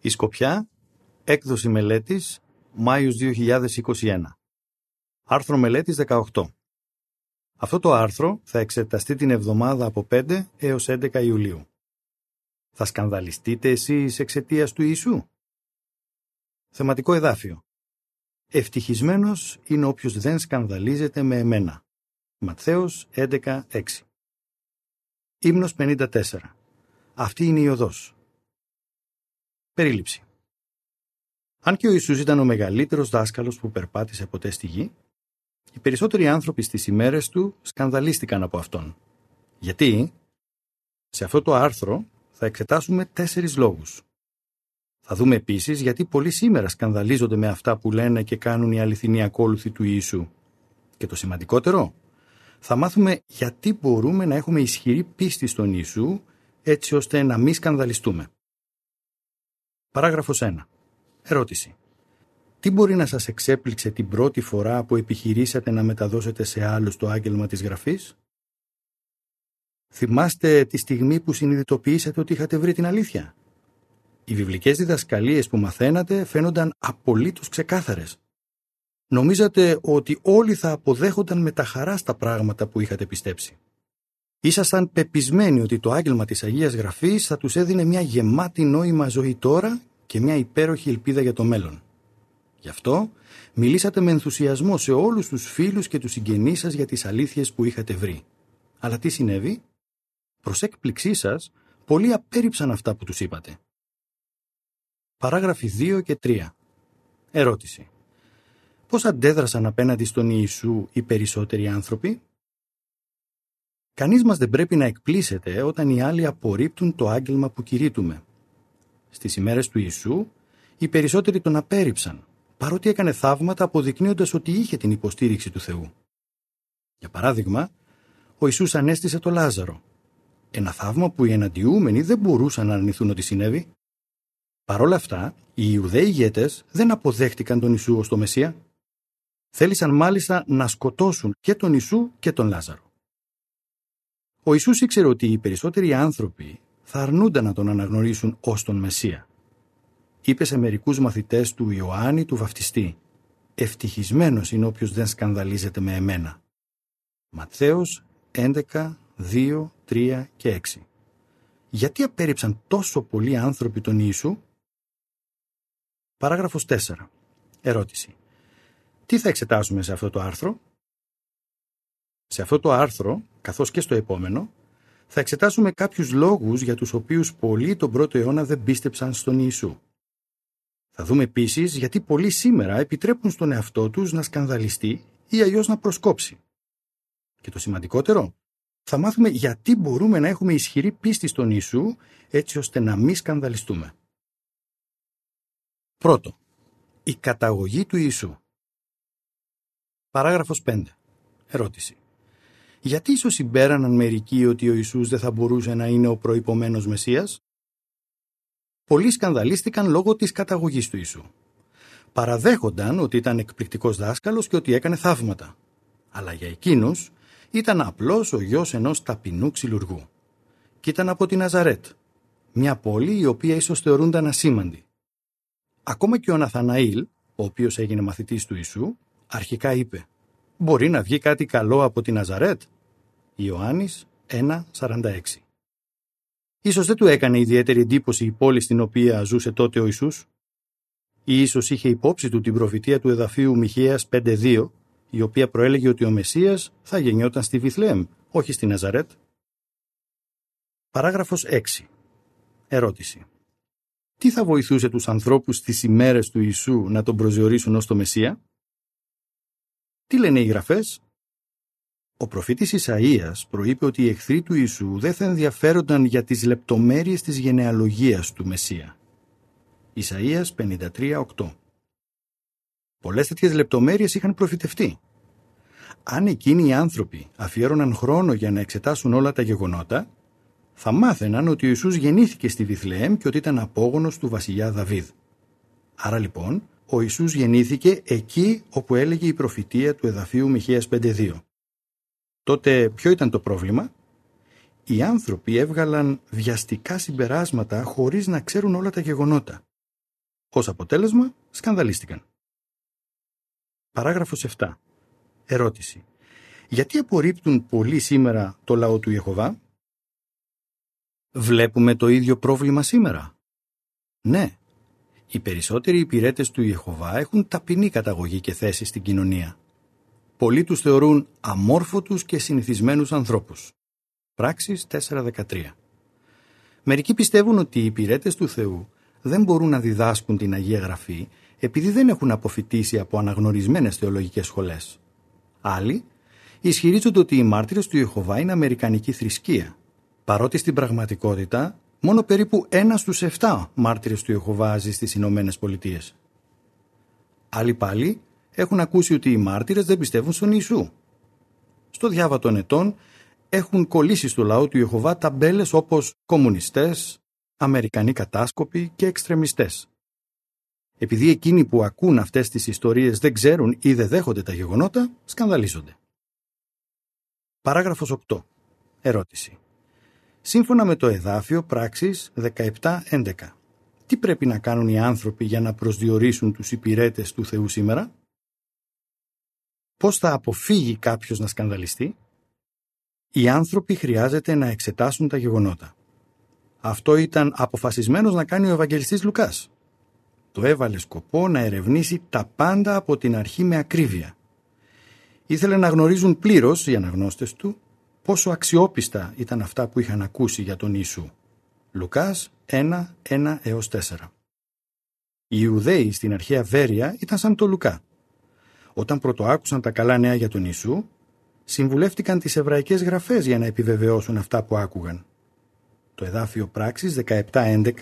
Η Σκοπιά, έκδοση μελέτης, Μάιος 2021. Άρθρο μελέτης 18. Αυτό το άρθρο θα εξεταστεί την εβδομάδα από 5 έως 11 Ιουλίου. Θα σκανδαλιστείτε εσείς εξαιτίας του Ιησού; Θεματικό εδάφιο. Ευτυχισμένος είναι όποιος δεν σκανδαλίζεται με εμένα. Ματθαίος 11.6 Ύμνος 54 Αυτή είναι η οδός. Περίληψη Αν και ο Ιησούς ήταν ο μεγαλύτερος δάσκαλος που περπάτησε ποτέ στη γη, οι περισσότεροι άνθρωποι στις ημέρες του σκανδαλίστηκαν από αυτόν. Γιατί; Σε αυτό το άρθρο θα εξετάσουμε τέσσερις λόγους. Θα δούμε επίσης γιατί πολλοί σήμερα σκανδαλίζονται με αυτά που λένε και κάνουν οι αληθινοί ακόλουθοι του Ιησού. Και το σημαντικότερο, θα μάθουμε γιατί μπορούμε να έχουμε ισχυρή πίστη στον Ιησού έτσι ώστε να μην σκανδαλιστούμε. Παράγραφος 1. Ερώτηση. Τι μπορεί να σας εξέπληξε την πρώτη φορά που επιχειρήσατε να μεταδώσετε σε άλλους το άγγελμα της Γραφής; Θυμάστε τη στιγμή που συνειδητοποιήσατε ότι είχατε βρει την αλήθεια; Οι βιβλικές διδασκαλίες που μαθαίνατε φαίνονταν απολύτως ξεκάθαρες. Νομίζατε ότι όλοι θα αποδέχονταν με τα χαρά στα πράγματα που είχατε πιστέψει. Ήσασταν πεπισμένοι ότι το άγγελμα της Αγίας Γραφής θα τους έδινε μια γεμάτη νόημα ζωή τώρα και μια υπέροχη ελπίδα για το μέλλον. Γι' αυτό μιλήσατε με ενθουσιασμό σε όλους τους φίλους και τους συγγενείς σας για τις αλήθειες που είχατε βρει. Αλλά τι συνέβη; Προς έκπληξή σας, πολλοί απέρριψαν αυτά που τους είπατε. Παράγραφοι 2 και 3. Ερώτηση. Πώς αντέδρασαν απέναντι στον Ιησού οι περισσότεροι άνθρωποι; Κανείς μας δεν πρέπει να εκπλήσεται όταν οι άλλοι απορρίπτουν το άγγελμα που κηρύττουμε. Στις ημέρες του Ιησού, οι περισσότεροι τον απέρριψαν, παρότι έκανε θαύματα αποδεικνύοντας ότι είχε την υποστήριξη του Θεού. Για παράδειγμα, ο Ιησούς ανέστησε το Λάζαρο, ένα θαύμα που οι εναντιούμενοι δεν μπορούσαν να αρνηθούν ότι συνέβη. Παρ' όλα αυτά, οι Ιουδαίοι ηγέτες δεν αποδέχτηκαν τον Ιησού ως το Μεσσία. Θέλησαν μάλιστα να σκοτώσουν και τον Ιησού και τον Λάζαρο. Ο Ιησούς ήξερε ότι οι περισσότεροι άνθρωποι θα αρνούνταν να τον αναγνωρίσουν ως τον Μεσσία. Είπε σε μερικούς μαθητές του Ιωάννη του Βαφτιστή «Ευτυχισμένος είναι όποιος δεν σκανδαλίζεται με εμένα». Ματθαίος 11, 2, 3 και 6. Γιατί απέρριψαν τόσο πολλοί άνθρωποι τον Ιησού; Παράγραφος 4. Ερώτηση. Τι θα εξετάσουμε σε αυτό το άρθρο; Σε αυτό το άρθρο, καθώς και στο επόμενο, θα εξετάσουμε κάποιους λόγους για τους οποίους πολλοί τον πρώτο αιώνα δεν πίστεψαν στον Ιησού. Θα δούμε επίσης γιατί πολλοί σήμερα επιτρέπουν στον εαυτό τους να σκανδαλιστεί ή αλλιώς να προσκόψει. Και το σημαντικότερο, θα μάθουμε γιατί μπορούμε να έχουμε ισχυρή πίστη στον Ιησού έτσι ώστε να μην σκανδαλιστούμε. Πρώτο, η καταγωγή του Ιησού. Παράγραφος 5. Ερώτηση. Γιατί ίσως συμπέραναν μερικοί ότι ο Ιησούς δεν θα μπορούσε να είναι ο προϋπομένος Μεσσίας; Πολλοί σκανδαλίστηκαν λόγω της καταγωγής του Ιησού. Παραδέχονταν ότι ήταν εκπληκτικός δάσκαλος και ότι έκανε θαύματα. Αλλά για εκείνους ήταν απλώς ο γιος ενός ταπεινού ξυλουργού. Και ήταν από την Ναζαρέτ, μια πόλη η οποία ίσως θεωρούνταν ασήμαντη. Ακόμα και ο Ναθαναήλ, ο οποίος έγινε μαθητής του Ιησού, αρχικά είπε «Μπορεί να βγει κάτι καλό από την Ναζαρέτ» Ιωάννης 1.46 Ίσως δεν του έκανε ιδιαίτερη εντύπωση η πόλη στην οποία ζούσε τότε ο Ιησούς; Ή ίσως είχε υπόψη του την προφητεία του εδαφίου Μιχαίας 5.2 η οποία προέλεγε ότι ο Μεσσίας θα γεννιόταν στη Βιθλέμ, όχι στη Ναζαρέτ; Παράγραφος 6. Ερώτηση. Τι θα βοηθούσε τους ανθρώπους στις ημέρες του Ιησού να τον προσδιορίσουν ως το Μεσσία; Τι λένε οι γραφές; Ο προφήτης Ισαΐας προείπε ότι οι εχθροί του Ιησού δεν θα ενδιαφέρονταν για τις λεπτομέρειες της γενεαλογίας του Μεσσία. Ισαΐας 53.8 Πολλές τέτοιες λεπτομέρειες είχαν προφητευτεί. Αν εκείνοι οι άνθρωποι αφιέρωναν χρόνο για να εξετάσουν όλα τα γεγονότα, θα μάθαιναν ότι ο Ιησούς γεννήθηκε στη Βιθλεέμ και ότι ήταν απόγονος του βασιλιά Δαβίδ. Άρα λοιπόν, ο Ιησούς γεννήθηκε εκεί όπου έλεγε η προφητεία του εδαφίου Μιχαίας 5.2. Τότε ποιο ήταν το πρόβλημα; Οι άνθρωποι έβγαλαν βιαστικά συμπεράσματα χωρίς να ξέρουν όλα τα γεγονότα Ως αποτέλεσμα, σκανδαλίστηκαν. Παράγραφος 7. Ερώτηση. Γιατί απορρίπτουν πολλοί σήμερα το λαό του Ιεχωβά; Βλέπουμε το ίδιο πρόβλημα σήμερα. Ναι. Οι περισσότεροι υπηρέτες του Ιεχωβά έχουν ταπεινή καταγωγή και θέση στην κοινωνία. Πολλοί τους θεωρούν αμόρφωτους και συνηθισμένους ανθρώπους. Πράξεις 4.13 Μερικοί πιστεύουν ότι οι υπηρέτες του Θεού δεν μπορούν να διδάσκουν την Αγία Γραφή επειδή δεν έχουν αποφυτίσει από αναγνωρισμένες θεολογικές σχολές. Άλλοι ισχυρίζονται ότι οι μάρτυρες του Ιεχωβά είναι αμερικανική θρησκεία, παρότι στην πραγματικότητα μόνο περίπου ένας στους 7 μάρτυρες του Ιεχωβά ζει στις Ηνωμένες Πολιτείες. Άλλοι πάλι έχουν ακούσει ότι οι μάρτυρες δεν πιστεύουν στον Ιησού. Στο διάβα των ετών έχουν κολλήσει στο λαό του Ιεχωβά ταμπέλες όπως κομμουνιστές, Αμερικανοί κατάσκοποι και εξτρεμιστές. Επειδή εκείνοι που ακούν αυτές τις ιστορίες δεν ξέρουν ή δεν δέχονται τα γεγονότα, σκανδαλίζονται. Παράγραφος 8. Ερώτηση. Σύμφωνα με το εδάφιο πράξης 17.11. Τι πρέπει να κάνουν οι άνθρωποι για να προσδιορίσουν τους υπηρέτες του Θεού σήμερα; Πώς θα αποφύγει κάποιος να σκανδαλιστεί; Οι άνθρωποι χρειάζεται να εξετάσουν τα γεγονότα. Αυτό ήταν αποφασισμένος να κάνει ο Ευαγγελιστής Λουκάς. Το έβαλε σκοπό να ερευνήσει τα πάντα από την αρχή με ακρίβεια. Ήθελε να γνωρίζουν πλήρως οι αναγνώστες του πόσο αξιόπιστα ήταν αυτά που είχαν ακούσει για τον Ιησού. Λουκάς 1, 1 έως 4 Οι Ιουδαίοι στην αρχαία Βέρεια ήταν σαν το Λουκά. Όταν πρωτοάκουσαν τα καλά νέα για τον Ιησού, συμβουλεύτηκαν τις εβραϊκές γραφές για να επιβεβαιώσουν αυτά που άκουγαν. Το εδάφιο πράξης 17-11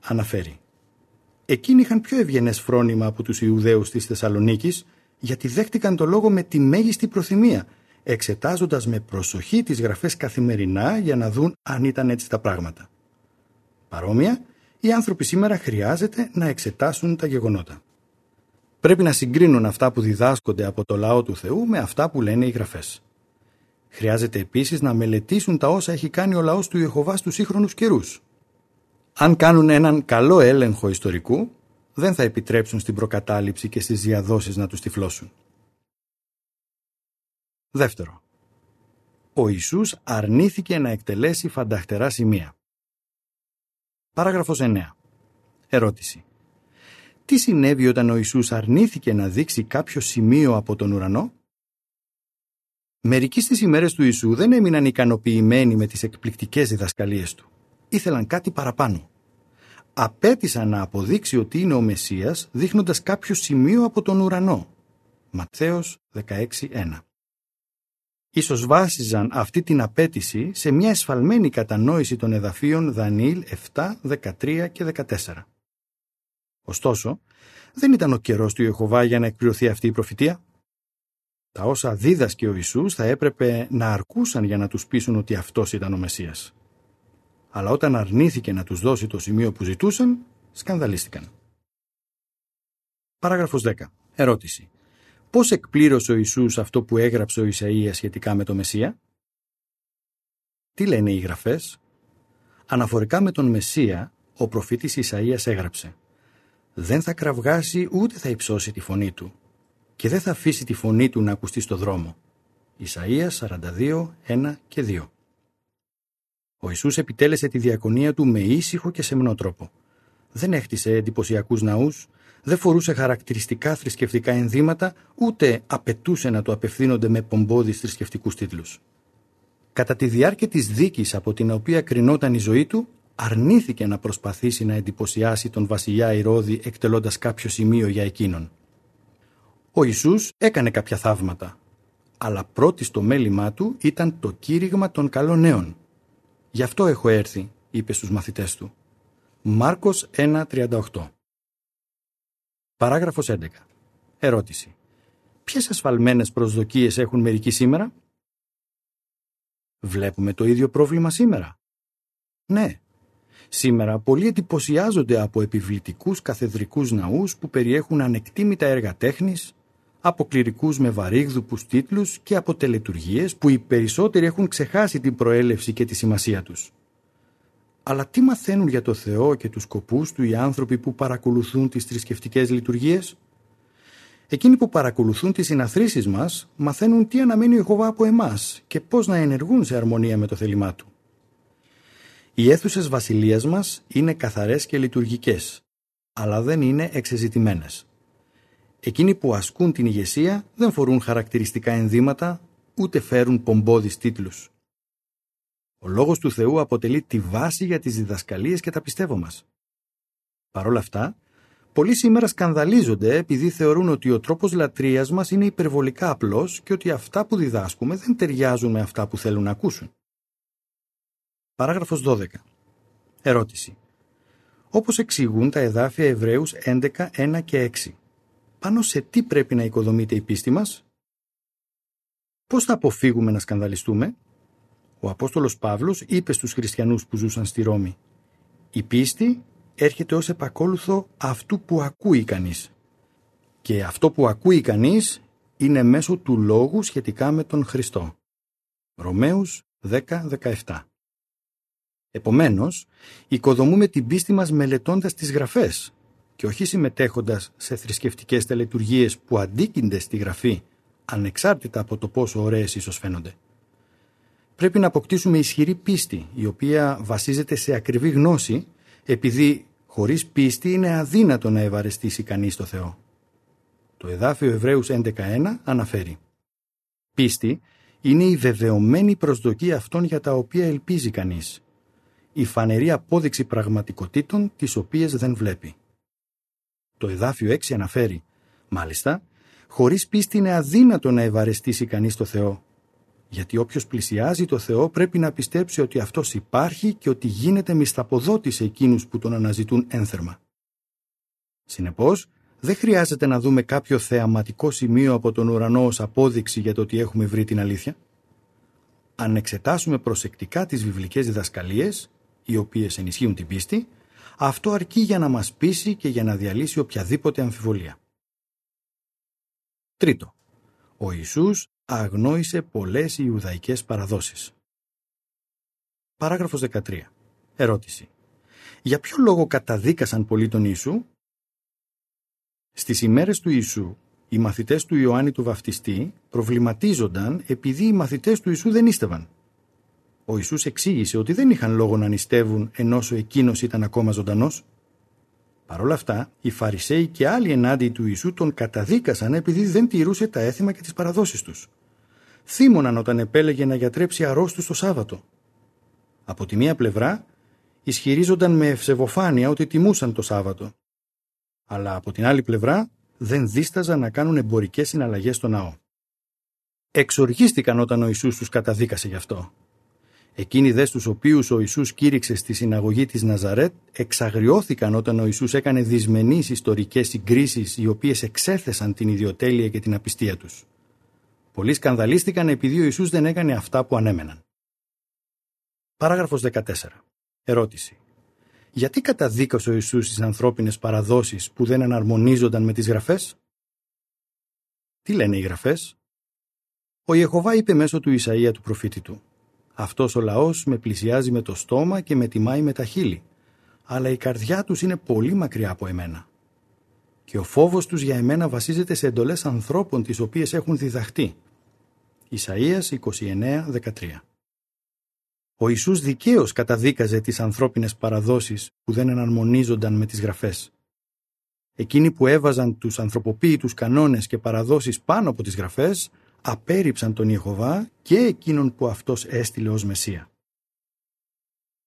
αναφέρει Εκείνοι είχαν πιο ευγενές φρόνημα από τους Ιουδαίους της Θεσσαλονίκης γιατί δέχτηκαν το λόγο με τη μέγιστη προθυμία εξετάζοντας με προσοχή τις γραφές καθημερινά για να δουν αν ήταν έτσι τα πράγματα. Παρόμοια, οι άνθρωποι σήμερα χρειάζεται να εξετάσουν τα γεγονότα. Πρέπει να συγκρίνουν αυτά που διδάσκονται από το λαό του Θεού με αυτά που λένε οι γραφές. Χρειάζεται επίσης να μελετήσουν τα όσα έχει κάνει ο λαός του Ιεχωβά στους σύγχρονους καιρούς. Αν κάνουν έναν καλό έλεγχο ιστορικού, δεν θα επιτρέψουν στην προκατάληψη και στις διαδόσεις να τους τυφλώσουν. Δεύτερο. Ο Ιησούς αρνήθηκε να εκτελέσει φανταχτερά σημεία. Παράγραφος 9. Ερώτηση. Τι συνέβη όταν ο Ιησούς αρνήθηκε να δείξει κάποιο σημείο από τον ουρανό; Μερικοί στις ημέρες του Ιησού δεν έμειναν ικανοποιημένοι με τις εκπληκτικές διδασκαλίες του. Ήθελαν κάτι παραπάνω. Απέτησαν να αποδείξει ότι είναι ο Μεσσίας δείχνοντας κάποιο σημείο από τον ουρανό. Ματθαίος 16.1 Ίσως βάσιζαν αυτή την απέτηση σε μια εσφαλμένη κατανόηση των εδαφείων Δανίλ 7, 13 και 14. Ωστόσο, δεν ήταν ο καιρός του Ιεχωβά για να εκπληρωθεί αυτή η προφητεία. Τα όσα δίδασκε ο Ιησούς θα έπρεπε να αρκούσαν για να τους πείσουν ότι αυτός ήταν ο Μεσσίας. Αλλά όταν αρνήθηκε να τους δώσει το σημείο που ζητούσαν, σκανδαλίστηκαν. Παράγραφος 10. Ερώτηση. Πώς εκπλήρωσε ο Ιησούς αυτό που έγραψε ο Ισαΐας σχετικά με το Μεσσία; Τι λένε οι γραφές; Αναφορικά με τον Μεσσία, ο προφήτης Ισαΐας έγραψε «Δεν θα κραυγάσει ούτε θα υψώσει τη φωνή του και δεν θα αφήσει τη φωνή του να ακουστεί στο δρόμο». Ισαΐας 42, 1 και 2 Ο Ιησούς επιτέλεσε τη διακονία του με ήσυχο και σεμνό τρόπο. Δεν έχτισε εντυπωσιακούς ναούς, δεν φορούσε χαρακτηριστικά θρησκευτικά ενδύματα, ούτε απαιτούσε να το απευθύνονται με πομπόδεις θρησκευτικούς τίτλους. Κατά τη διάρκεια της δίκης από την οποία κρινόταν η ζωή του, αρνήθηκε να προσπαθήσει να εντυπωσιάσει τον βασιλιά Ηρώδη εκτελώντας κάποιο σημείο για εκείνον. Ο Ιησούς έκανε κάποια θαύματα, αλλά πρώτη στο μέλημά του ήταν το κήρυγμα των καλών νέων. «Γι' αυτό έχω έρθει», είπε στους μαθητές του. Μάρκος 1.38 Παράγραφος 11. Ερώτηση. Ποιες ασφαλμένες προσδοκίες έχουν μερικοί σήμερα; Βλέπουμε το ίδιο πρόβλημα σήμερα. Ναι. Σήμερα πολλοί εντυπωσιάζονται από επιβλητικούς καθεδρικούς ναούς που περιέχουν ανεκτήμητα έργα τέχνης, από κληρικούς με βαρύγδουπους τίτλους και από τελετουργίες που οι περισσότεροι έχουν ξεχάσει την προέλευση και τη σημασία τους. Αλλά τι μαθαίνουν για το Θεό και τους σκοπούς του οι άνθρωποι που παρακολουθούν τις θρησκευτικές λειτουργίες; Εκείνοι που παρακολουθούν τις συναθρήσεις μας μαθαίνουν τι αναμένει ο Ιεχωβά από εμάς και πώς να ενεργούν σε αρμονία με το θέλημά του. Οι αίθουσες βασιλείας μας είναι καθαρές και λειτουργικές, αλλά δεν είναι εξεζητημένες. Εκείνοι που ασκούν την ηγεσία δεν φορούν χαρακτηριστικά ενδύματα, ούτε φέρουν πομπόδεις τίτλους. Ο Λόγος του Θεού αποτελεί τη βάση για τις διδασκαλίες και τα πιστεύω μας. Παρ' όλα αυτά, πολλοί σήμερα σκανδαλίζονται επειδή θεωρούν ότι ο τρόπος λατρείας μας είναι υπερβολικά απλός και ότι αυτά που διδάσκουμε δεν ταιριάζουν με αυτά που θέλουν να ακούσουν. Παράγραφος 12. Ερώτηση. Όπως εξηγούν τα εδάφια Εβραίους 11, 1 και 6. Πάνω σε τι πρέπει να οικοδομείται η πίστη μας; Πώς θα αποφύγουμε να σκανδαλιστούμε; Ο Απόστολος Παύλος είπε στους χριστιανούς που ζούσαν στη Ρώμη «Η πίστη έρχεται ως επακόλουθο αυτού που ακούει κανείς. Και αυτό που ακούει κανείς είναι μέσω του λόγου σχετικά με τον Χριστό». Ρωμαίους 10-17 Επομένως, οικοδομούμε την πίστη μας μελετώντας τις γραφές και όχι συμμετέχοντας σε θρησκευτικές τελετουργίες που αντίκυνται στη γραφή, ανεξάρτητα από το πόσο ωραίες ίσως φαίνονται. Πρέπει να αποκτήσουμε ισχυρή πίστη, η οποία βασίζεται σε ακριβή γνώση, επειδή χωρίς πίστη είναι αδύνατο να ευαρεστήσει κανείς το Θεό. Το εδάφιο Εβραίους 11.1 αναφέρει «Πίστη είναι η βεβαιωμένη προσδοκία αυτών για τα οποία ελπίζει κανείς, η φανερή απόδειξη πραγματικοτήτων τις οποίες δεν βλέπει. Το εδάφιο 6 αναφέρει, μάλιστα, χωρίς πίστη είναι αδύνατο να ευαρεστήσει κανείς το Θεό, γιατί όποιος πλησιάζει το Θεό πρέπει να πιστέψει ότι αυτός υπάρχει και ότι γίνεται μισθαποδότης σε εκείνους που τον αναζητούν ένθερμα. Συνεπώς, δεν χρειάζεται να δούμε κάποιο θεαματικό σημείο από τον ουρανό ως απόδειξη για το ότι έχουμε βρει την αλήθεια. Αν εξετάσουμε προσεκτικά τις βιβλικές διδασκαλίες, οι οποίες ενισχύουν την πίστη, αυτό αρκεί για να μας πείσει και για να διαλύσει οποιαδήποτε αμφιβολία. Τρίτο. Ο Ιησούς αγνόησε πολλές Ιουδαϊκές παραδόσεις. Παράγραφος 13. Ερώτηση. Για ποιο λόγο καταδίκασαν πολλοί τον Ιησού; Στις ημέρες του Ιησού, οι μαθητές του Ιωάννη του Βαφτιστή προβληματίζονταν επειδή οι μαθητές του Ιησού δεν ίστευαν. Ο Ιησούς εξήγησε ότι δεν είχαν λόγο να νηστεύουν ενώ ο εκείνος ήταν ακόμα ζωντανός. Παρ' όλα αυτά, οι Φαρισαίοι και άλλοι ενάντια του Ιησού τον καταδίκασαν επειδή δεν τηρούσε τα έθιμα και τις παραδόσεις τους. Θύμωναν όταν επέλεγε να γιατρέψει αρρώστους το Σάββατο. Από τη μία πλευρά, ισχυρίζονταν με ευσεβοφάνεια ότι τιμούσαν το Σάββατο. Αλλά από την άλλη πλευρά, δεν δίσταζαν να κάνουν εμπορικές συναλλαγές στο ναό. Εξοργίστηκαν όταν ο Ιησούς τους καταδίκασε γι' αυτό. Εκείνοι δες στους οποίους ο Ιησούς κήρυξε στη συναγωγή της Ναζαρέτ εξαγριώθηκαν όταν ο Ιησούς έκανε δυσμενείς ιστορικές συγκρίσεις οι οποίες εξέθεσαν την ιδιοτέλεια και την απιστία τους. Πολλοί σκανδαλίστηκαν επειδή ο Ιησούς δεν έκανε αυτά που ανέμεναν. Παράγραφος 14. Ερώτηση. Γιατί καταδίκασε ο Ιησούς τις ανθρώπινες παραδόσεις που δεν αναρμονίζονταν με τις γραφές; Τι λένε οι γραφές; Ο Ιεχωβά είπε μέσω του Ισαΐα του προφήτη του αυτός ο λαός με πλησιάζει με το στόμα και με τιμάει με τα χείλη, αλλά η καρδιά τους είναι πολύ μακριά από εμένα. Και ο φόβος τους για εμένα βασίζεται σε εντολές ανθρώπων τις οποίες έχουν διδαχτεί. Ισαΐας 29-13 Ο Ιησούς δικαίως καταδίκαζε τις ανθρώπινες παραδόσεις που δεν εναρμονίζονταν με τις γραφές. Εκείνοι που έβαζαν τους ανθρωποποίητους κανόνες και παραδόσεις πάνω από τις γραφές απέρριψαν τον Ιεχωβά και εκείνον που αυτός έστειλε ως Μεσσία.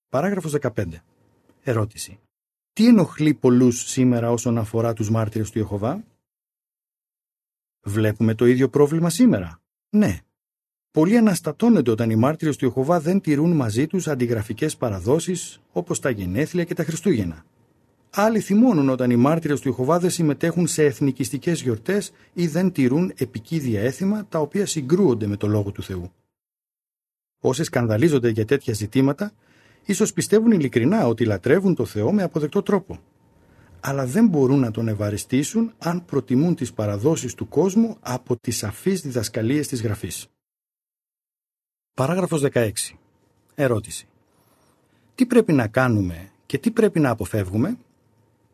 Παράγραφος 15. Ερώτηση. Τι ενοχλεί πολλούς σήμερα όσον αφορά τους μάρτυρες του Ιεχωβά; Βλέπουμε το ίδιο πρόβλημα σήμερα. Ναι. Πολλοί αναστατώνονται όταν οι μάρτυρες του Ιεχωβά δεν τηρούν μαζί τους αντιγραφικές παραδόσεις όπως τα γενέθλια και τα Χριστούγεννα. Άλλοι θυμώνουν όταν οι μάρτυρες του Ιεχωβά δεν συμμετέχουν σε εθνικιστικές γιορτές ή δεν τηρούν επικίδια έθιμα τα οποία συγκρούονται με το λόγο του Θεού. Όσοι σκανδαλίζονται για τέτοια ζητήματα, ίσως πιστεύουν ειλικρινά ότι λατρεύουν το Θεό με αποδεκτό τρόπο. Αλλά δεν μπορούν να τον ευαριστήσουν αν προτιμούν τις παραδόσεις του κόσμου από τις σαφείς διδασκαλίες της γραφής. Παράγραφος 16. Ερώτηση. Τι πρέπει να κάνουμε και τι πρέπει να αποφεύγουμε;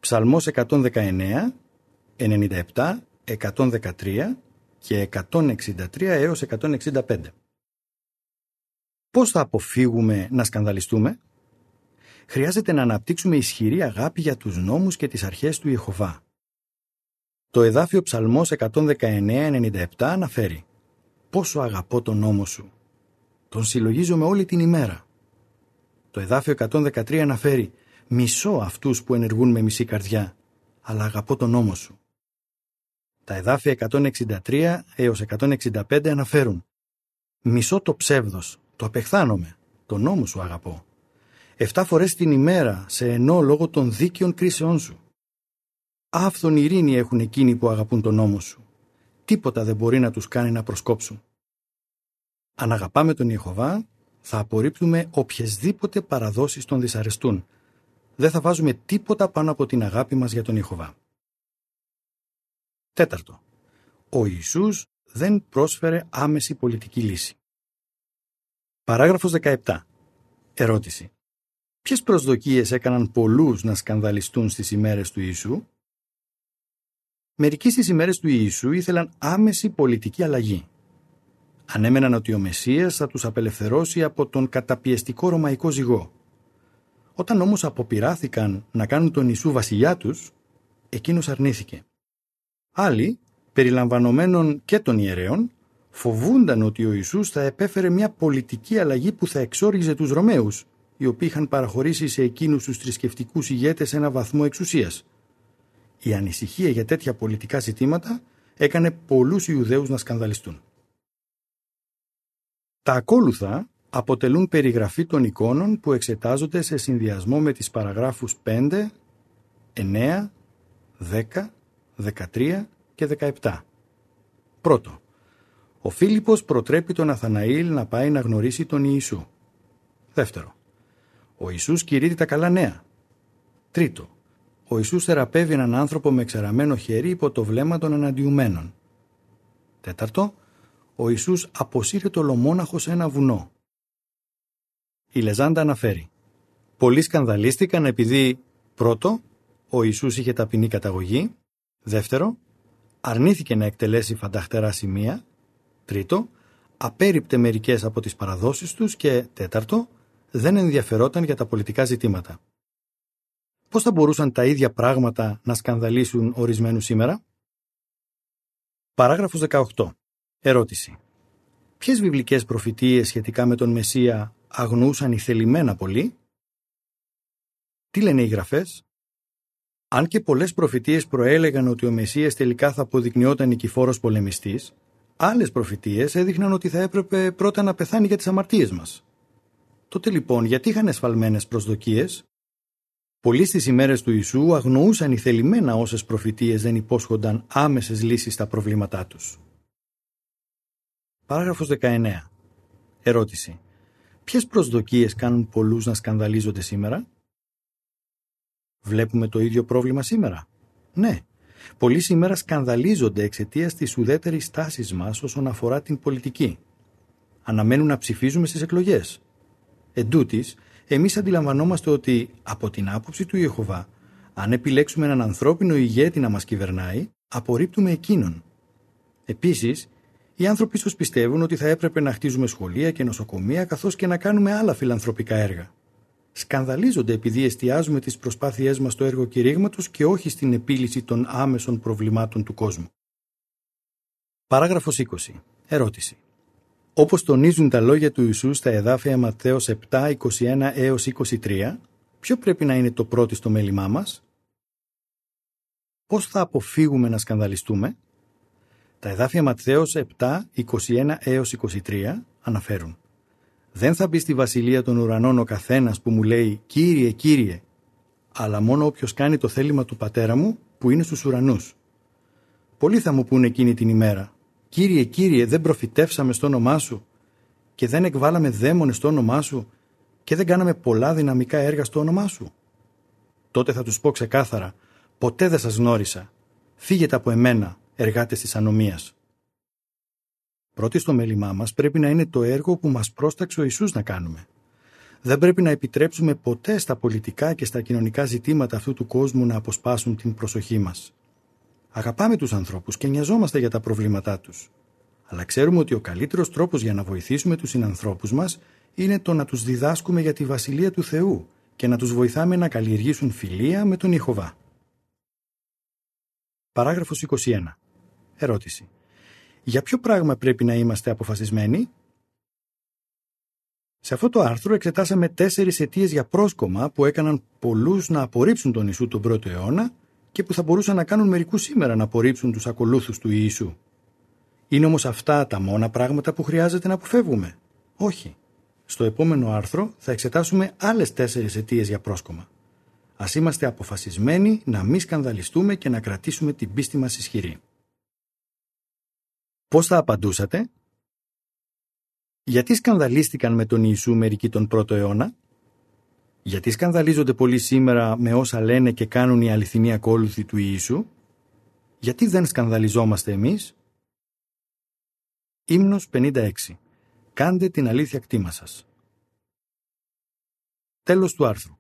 Ψαλμός 119, 97, 113 και 163 έως 165. Πώς θα αποφύγουμε να σκανδαλιστούμε; Χρειάζεται να αναπτύξουμε ισχυρή αγάπη για τους νόμους και τις αρχές του Ιεχωβά. Το εδάφιο Ψαλμός 119-97 αναφέρει «Πόσο αγαπώ τον νόμο σου, τον συλλογίζομαι όλη την ημέρα». Το εδάφιο 113 αναφέρει «Μισώ αυτούς που ενεργούν με μισή καρδιά, αλλά αγαπώ τον νόμο σου». Τα εδάφια 163 έως 165 αναφέρουν «Μισώ το ψεύδος, το απεχθάνομαι, τον νόμο σου αγαπώ. Εφτά φορές την ημέρα σε ενώ λόγω των δίκαιων κρίσεών σου. Άφθον ειρήνη έχουν εκείνοι που αγαπούν τον νόμο σου. Τίποτα δεν μπορεί να τους κάνει να προσκόψουν. Αν αγαπάμε τον Ιεχωβά, θα απορρίπτουμε οποιασδήποτε παραδόσεις τον δυσαρεστούν. Δεν θα βάζουμε τίποτα πάνω από την αγάπη μας για τον Ιεχωβά. Τέταρτο. Ο Ιησούς δεν πρόσφερε άμεση πολιτική λύση. Παράγραφος 17. Ερώτηση. Ποιες προσδοκίες έκαναν πολλούς να σκανδαλιστούν στις ημέρες του Ιησού; Μερικοί στις ημέρες του Ιησού ήθελαν άμεση πολιτική αλλαγή. Ανέμεναν ότι ο Μεσσίας θα τους απελευθερώσει από τον καταπιεστικό ρωμαϊκό ζυγό. Όταν όμως αποπειράθηκαν να κάνουν τον Ιησού βασιλιά τους, εκείνος αρνήθηκε. Άλλοι, περιλαμβανομένων και των ιερέων, φοβούνταν ότι ο Ιησούς θα επέφερε μια πολιτική αλλαγή που θα εξόριζε τους Ρωμαίους, οι οποίοι είχαν παραχωρήσει σε εκείνους τους θρησκευτικούς ηγέτες ένα βαθμό εξουσίας. Η ανησυχία για τέτοια πολιτικά ζητήματα έκανε πολλούς Ιουδαίους να σκανδαλιστούν. Τα ακόλουθα αποτελούν περιγραφή των εικόνων που εξετάζονται σε συνδυασμό με τις παραγράφους 5, 9, 10, 13 και 17. Πρώτο. Ο Φίλιππος προτρέπει τον Αθαναήλ να πάει να γνωρίσει τον Ιησού. Δεύτερο. Ο Ιησούς κηρύττει τα καλά νέα. Τρίτο. Ο Ιησούς θεραπεύει έναν άνθρωπο με ξεραμένο χέρι υπό το βλέμμα των αναντιουμένων. Τέταρτο. Ο Ιησούς αποσύρει το λομόναχο σε ένα βουνό. Η Λεζάντα αναφέρει. Πολλοί σκανδαλίστηκαν επειδή πρώτο, ο Ιησούς είχε ταπεινή καταγωγή, δεύτερο, αρνήθηκε να εκτελέσει φανταχτερά σημεία, τρίτο, απέριπτε μερικές από τις παραδόσεις τους και τέταρτο, δεν ενδιαφερόταν για τα πολιτικά ζητήματα. Πώς θα μπορούσαν τα ίδια πράγματα να σκανδαλίσουν ορισμένους σήμερα; Παράγραφος 18. Ερώτηση. Ποιες βιβλικές προφητείες σχετικά με τον Μεσσία αγνούσαν οι θελημένα πολλοί; Τι λένε οι γραφές; Αν και πολλές προφητείες προέλεγαν ότι ο Μεσσίας τελικά θα αποδεικνυόταν νικηφόρος πολεμιστής, άλλες προφητείες έδειχναν ότι θα έπρεπε πρώτα να πεθάνει για τις αμαρτίες μας. Τότε λοιπόν γιατί είχαν εσφαλμένες προσδοκίες; Πολλοί στις ημέρες του Ιησού αγνοούσαν οι θελημένα όσες προφητείες δεν υπόσχονταν άμεσες λύσεις στα προβλήματά τους. Παράγραφος 19. Ερώτηση. Ποιες προσδοκίες κάνουν πολλούς να σκανδαλίζονται σήμερα; Βλέπουμε το ίδιο πρόβλημα σήμερα. Ναι. Πολλοί σήμερα σκανδαλίζονται εξαιτίας της ουδέτερης τάσης μας όσον αφορά την πολιτική. Αναμένουν να ψηφίζουμε στις εκλογές. Εν τούτης, εμείς αντιλαμβανόμαστε ότι από την άποψη του Ιεχωβά, αν επιλέξουμε έναν ανθρώπινο ηγέτη να μας κυβερνάει, απορρίπτουμε εκείνον. Επίσης, οι άνθρωποι ίσως πιστεύουν ότι θα έπρεπε να χτίζουμε σχολεία και νοσοκομεία καθώς και να κάνουμε άλλα φιλανθρωπικά έργα. Σκανδαλίζονται επειδή εστιάζουμε τις προσπάθειές μας στο έργο κηρύγματος και όχι στην επίλυση των άμεσων προβλημάτων του κόσμου. Παράγραφος 20. Ερώτηση. Όπως τονίζουν τα λόγια του Ιησούς στα εδάφια Ματθαίος 7, 21 έως 23, ποιο πρέπει να είναι το πρώτο στο μέλημά μας; Πώς θα αποφύγουμε να σκανδαλιστούμε; Τα εδάφια Ματθαίος 7, 21 έως 23 αναφέρουν «Δεν θα μπει στη βασιλεία των ουρανών ο καθένας που μου λέει «Κύριε, Κύριε», αλλά μόνο όποιος κάνει το θέλημα του πατέρα μου που είναι στους ουρανούς. Πολλοί θα μου πούνε εκείνη την ημέρα «Κύριε, Κύριε, δεν προφητεύσαμε στο όνομά Σου και δεν εκβάλαμε δαίμονες στο όνομά Σου και δεν κάναμε πολλά δυναμικά έργα στο όνομά Σου». Τότε θα τους πω ξεκάθαρα «Ποτέ δεν σας γνώρισα. Φύγετε από εμένα, εργάτες της ανομίας». Πρώτη στο μέλημά μας πρέπει να είναι το έργο που μας πρόσταξε ο Ιησούς να κάνουμε. Δεν πρέπει να επιτρέψουμε ποτέ στα πολιτικά και στα κοινωνικά ζητήματα αυτού του κόσμου να αποσπάσουν την προσοχή μας. Αγαπάμε τους ανθρώπους και νοιαζόμαστε για τα προβλήματά τους. Αλλά ξέρουμε ότι ο καλύτερος τρόπος για να βοηθήσουμε τους συνανθρώπους μας είναι το να τους διδάσκουμε για τη Βασιλεία του Θεού και να τους βοηθάμε να καλλιεργήσουν φιλία με τον Ιχωβά. Παράγραφος 21. Ερώτηση. Για ποιο πράγμα πρέπει να είμαστε αποφασισμένοι; Σε αυτό το άρθρο εξετάσαμε τέσσερις αιτίες για πρόσκομα που έκαναν πολλούς να απορρίψουν τον Ιησού τον πρώτο αιώνα και που θα μπορούσαν να κάνουν μερικούς σήμερα να απορρίψουν τους ακολούθους του Ιησού. Είναι όμως αυτά τα μόνα πράγματα που χρειάζεται να αποφεύγουμε; Όχι. Στο επόμενο άρθρο θα εξετάσουμε άλλες τέσσερις αιτίες για πρόσκομα. Ας είμαστε αποφασισμένοι να μην σκανδαλιστούμε και να κρατήσουμε την πίστη μας ισχυρή. Πώς θα απαντούσατε; Γιατί σκανδαλίστηκαν με τον Ιησού μερικοί τον πρώτο αιώνα; Γιατί σκανδαλίζονται πολλοί σήμερα με όσα λένε και κάνουν οι αληθινοί ακόλουθοι του Ιησού; Γιατί δεν σκανδαλιζόμαστε εμείς; Ύμνος 56. Κάντε την αλήθεια κτήμα σας. Τέλος του άρθρου.